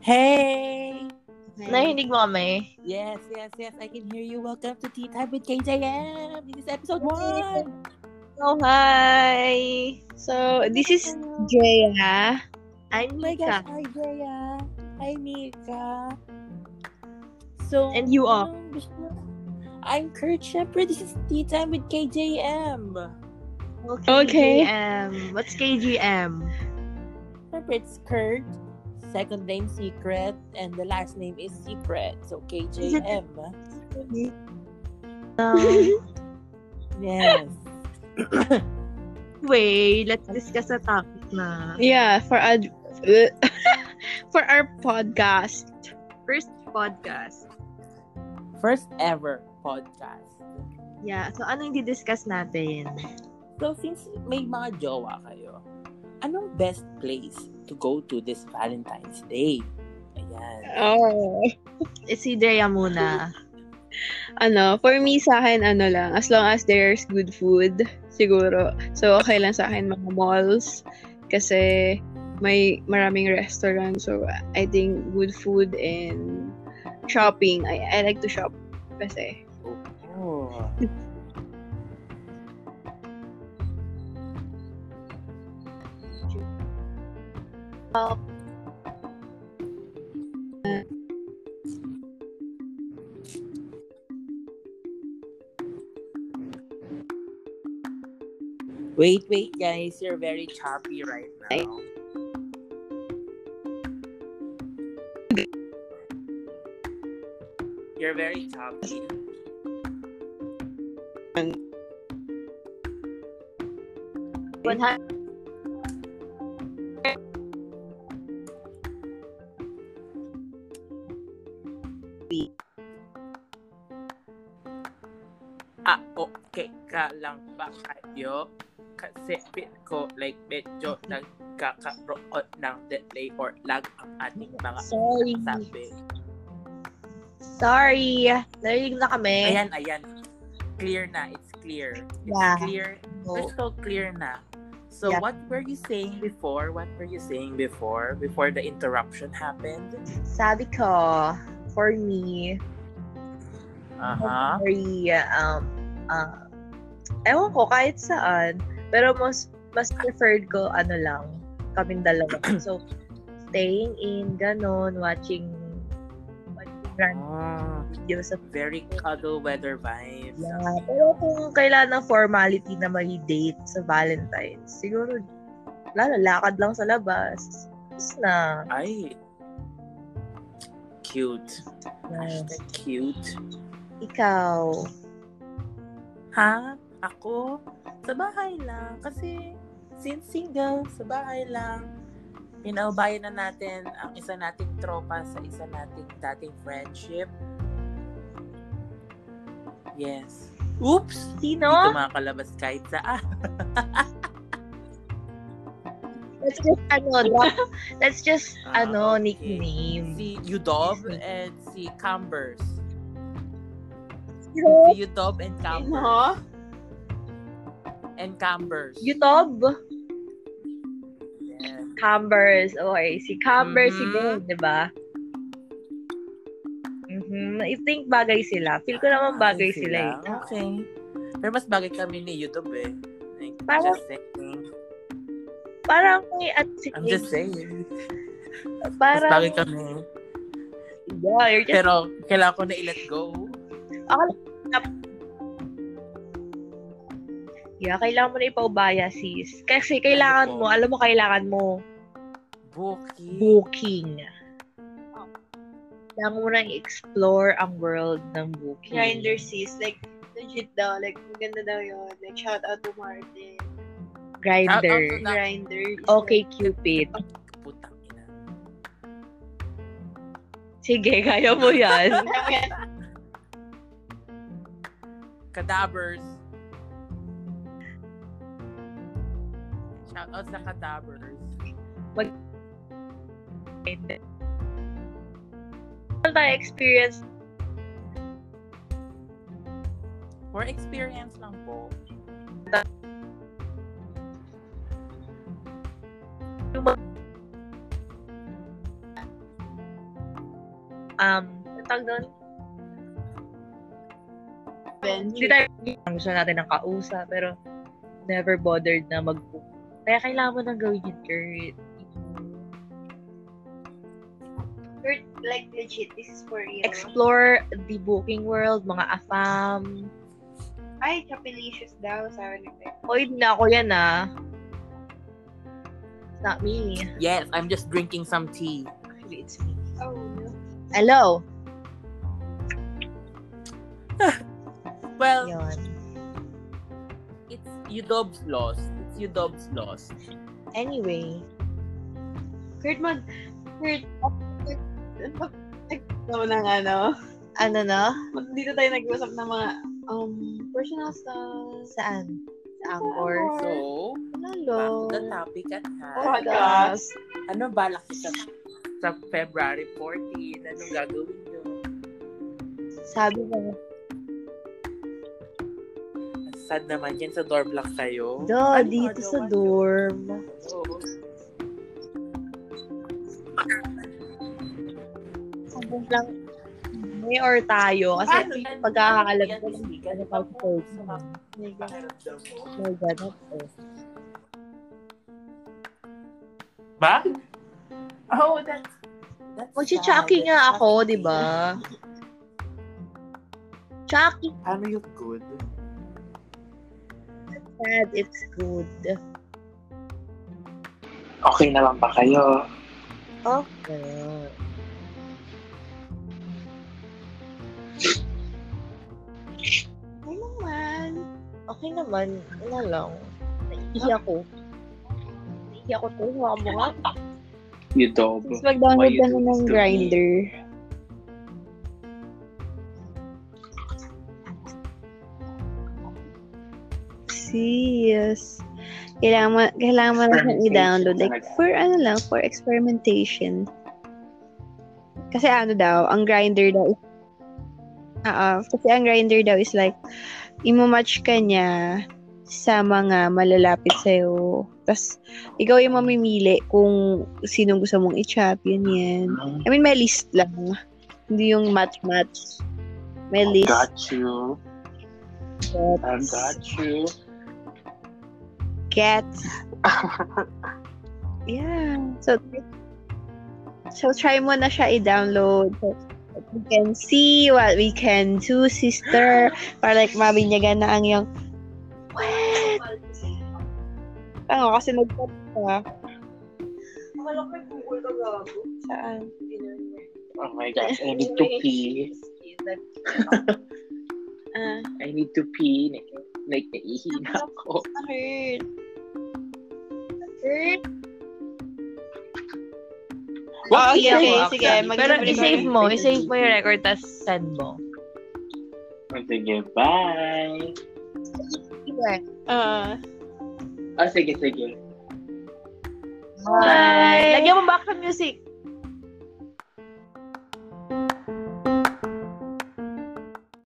Hey! Narinig mo kami? Yes, yes, yes. I can hear you. Welcome to Tea Time with KJM. This is episode one. Oh, hi! So, this is Drea. I'm Oh my gosh. Mika. Hi, Drea. Hi, Mika. So, And you are? Um, I'm Kurt Shepard. This is Tea Time with KJM. Okay. KGM. What's KGM? Remember, it's Kurt. Second name Secret. And the last name is Secret. So, KJM. Um, yes. Wait, let's discuss the topic na. Yeah, for ad for our podcast. First podcast. First ever podcast. Yeah, so ano yung di-discuss natin? So, since may mga jowa kayo, anong best place to go to this Valentine's Day? Ayan. Oh. Si Drea muna. Ano, for me sa akin ano lang, as long as there's good food, siguro. So okay lang sa akin mga malls kasi may maraming restaurant. So I think good food and shopping. I, I like to shop kasi. Oh. Wait, wait, guys. You're very choppy right now. You're very choppy. One hundred. Ah, okay ka lang ba kayo? Kasi pit ko like medyo nagkakaroon ng delay or lag ang ating mga Sorry. sabi. Sorry. Narinig na kami. Ayan, ayan. Clear na. It's clear. It's Yeah. clear. So, Crystal clear na. So Yeah. what were you saying before? What were you saying before? Before the interruption happened? sabi ko, for me, Uh-huh. very, um, uh, ewan ko, kahit saan. Pero mas, mas preferred ko, ano lang, kaming dalawa. so, staying in, ganon, watching, watching random Ah, videos of very cuddle weather vibes. Yeah. Pero kung kailangan ng formality na may date sa Valentine's, siguro, lalo, lakad lang sa labas. Tapos na. Ay. Cute. Yes. Hashtag cute. Ikaw. Ha? Ako? Sa bahay lang. Kasi, since single, sa bahay lang. Pinaubayan na natin ang isa nating tropa sa isa nating dating friendship. Yes. Oops! Sino? Hindi kumakalabas kahit saan. Let's just, ano, let's just, Ah, ano, okay. nickname. Si Udob and si Cambers. Si Udob and Cambers. Sino? And Cambers. YouTube? Yes. Cambers. Okay, si Cambers Mhm. siguro, di ba? Mhm. I think bagay sila. Feel ko naman bagay sila, eh. Okay. Pero mas bagay kami ni YouTube eh. Like, Parang- just saying. Parang may at si I'm just saying. Mas Parang, bagay kami. yeah, you're just, Pero kailangan ko na i-let go. Yeah, kailangan mo na ipaubaya, sis. Kasi kailangan Ano mo, alam mo, kailangan mo Bookie. booking. Kailangan mo na i-explore ang world ng booking. Grinder sis, like, legit daw, like, maganda daw yun. Like, shout out to Martin. Grinder. Grinder Okay, Cupid. Putang ina. Sige, kaya mo yan. Cadavers. Shout out sa Cadavers. Mag ano tayo experience for experience lang po um tawag doon Benji. Hindi tayo ang gusto natin ng kausa, pero never bothered na mag Kaya kailangan mo nang gawin yun, Kurt. Kurt, like, legit, this is for you. Explore the booking world, mga afam. Ay, kapilicious daw, sabi ni Beck. Oy, na ako yan ah. It's not me. Yes, I'm just drinking some tea. Actually, it's me. Oh, no. Hello. Well, Yun. it's Udob's loss. It's Udob's loss. Anyway. Kurt, mag... Kurt, Ikaw ng ano. Ano na? Mag- Dito tayo nag-usap ng mga um, personal stuff. Saan? Sa Angkor. So, Hello. back to the topic at hand. Podcast. Ano balak sa, sa February 14? Anong gagawin niyo? Sabi ko, Sad naman yan sa dorm lang kayo. do, Ano dito sa gagawa niyo? dorm. Oo. Sabon lang. May or tayo. Kasi Paano yan? pagkakaalam ko, hindi ano ka pa sa sa person. My God. My. Ba? Oh, that's... that's Magchi-chucky sad. nga That's ako, di ba? Chucky Paano yung good? Sad, it's good. Okay naman ba kayo? Okay. Ay naman. Okay naman. Ano lang. Naiihi ako. Naiihi ako to. Hawa mo nga. You dog. Tapos mag-download na ng to me? Sis. Kailangan mo, kailangan mo na siyang i-download. Like, for ano lang, for experimentation. Kasi ano daw, ang grinder daw is, ah, kasi ang grinder daw is like, imo-match ka niya sa mga malalapit sa'yo. Tapos, ikaw yung mamimili kung sino gusto mong i-chat, yun yan. Mm, I mean, may list lang. Hindi yung match-match. May list. Got you. I got you. Gets. yeah. So, so try mo na siya i-download. You can see what we can do, sister. Para like, mabinyagan na ang yung, what? Tango, kasi nag-chat ka. Saan? Oh my gosh, I need to pee. Ah, I need to pee. Like, like naihi na ako. hurt. Kurt, Okay, sige, okay, sige. Pero Mag- i-save mo. I-save mo yung record, tapos send mo. Oh, Sige, bye. Ah. Oh, sige, sige. Bye! Lagyan mo background music.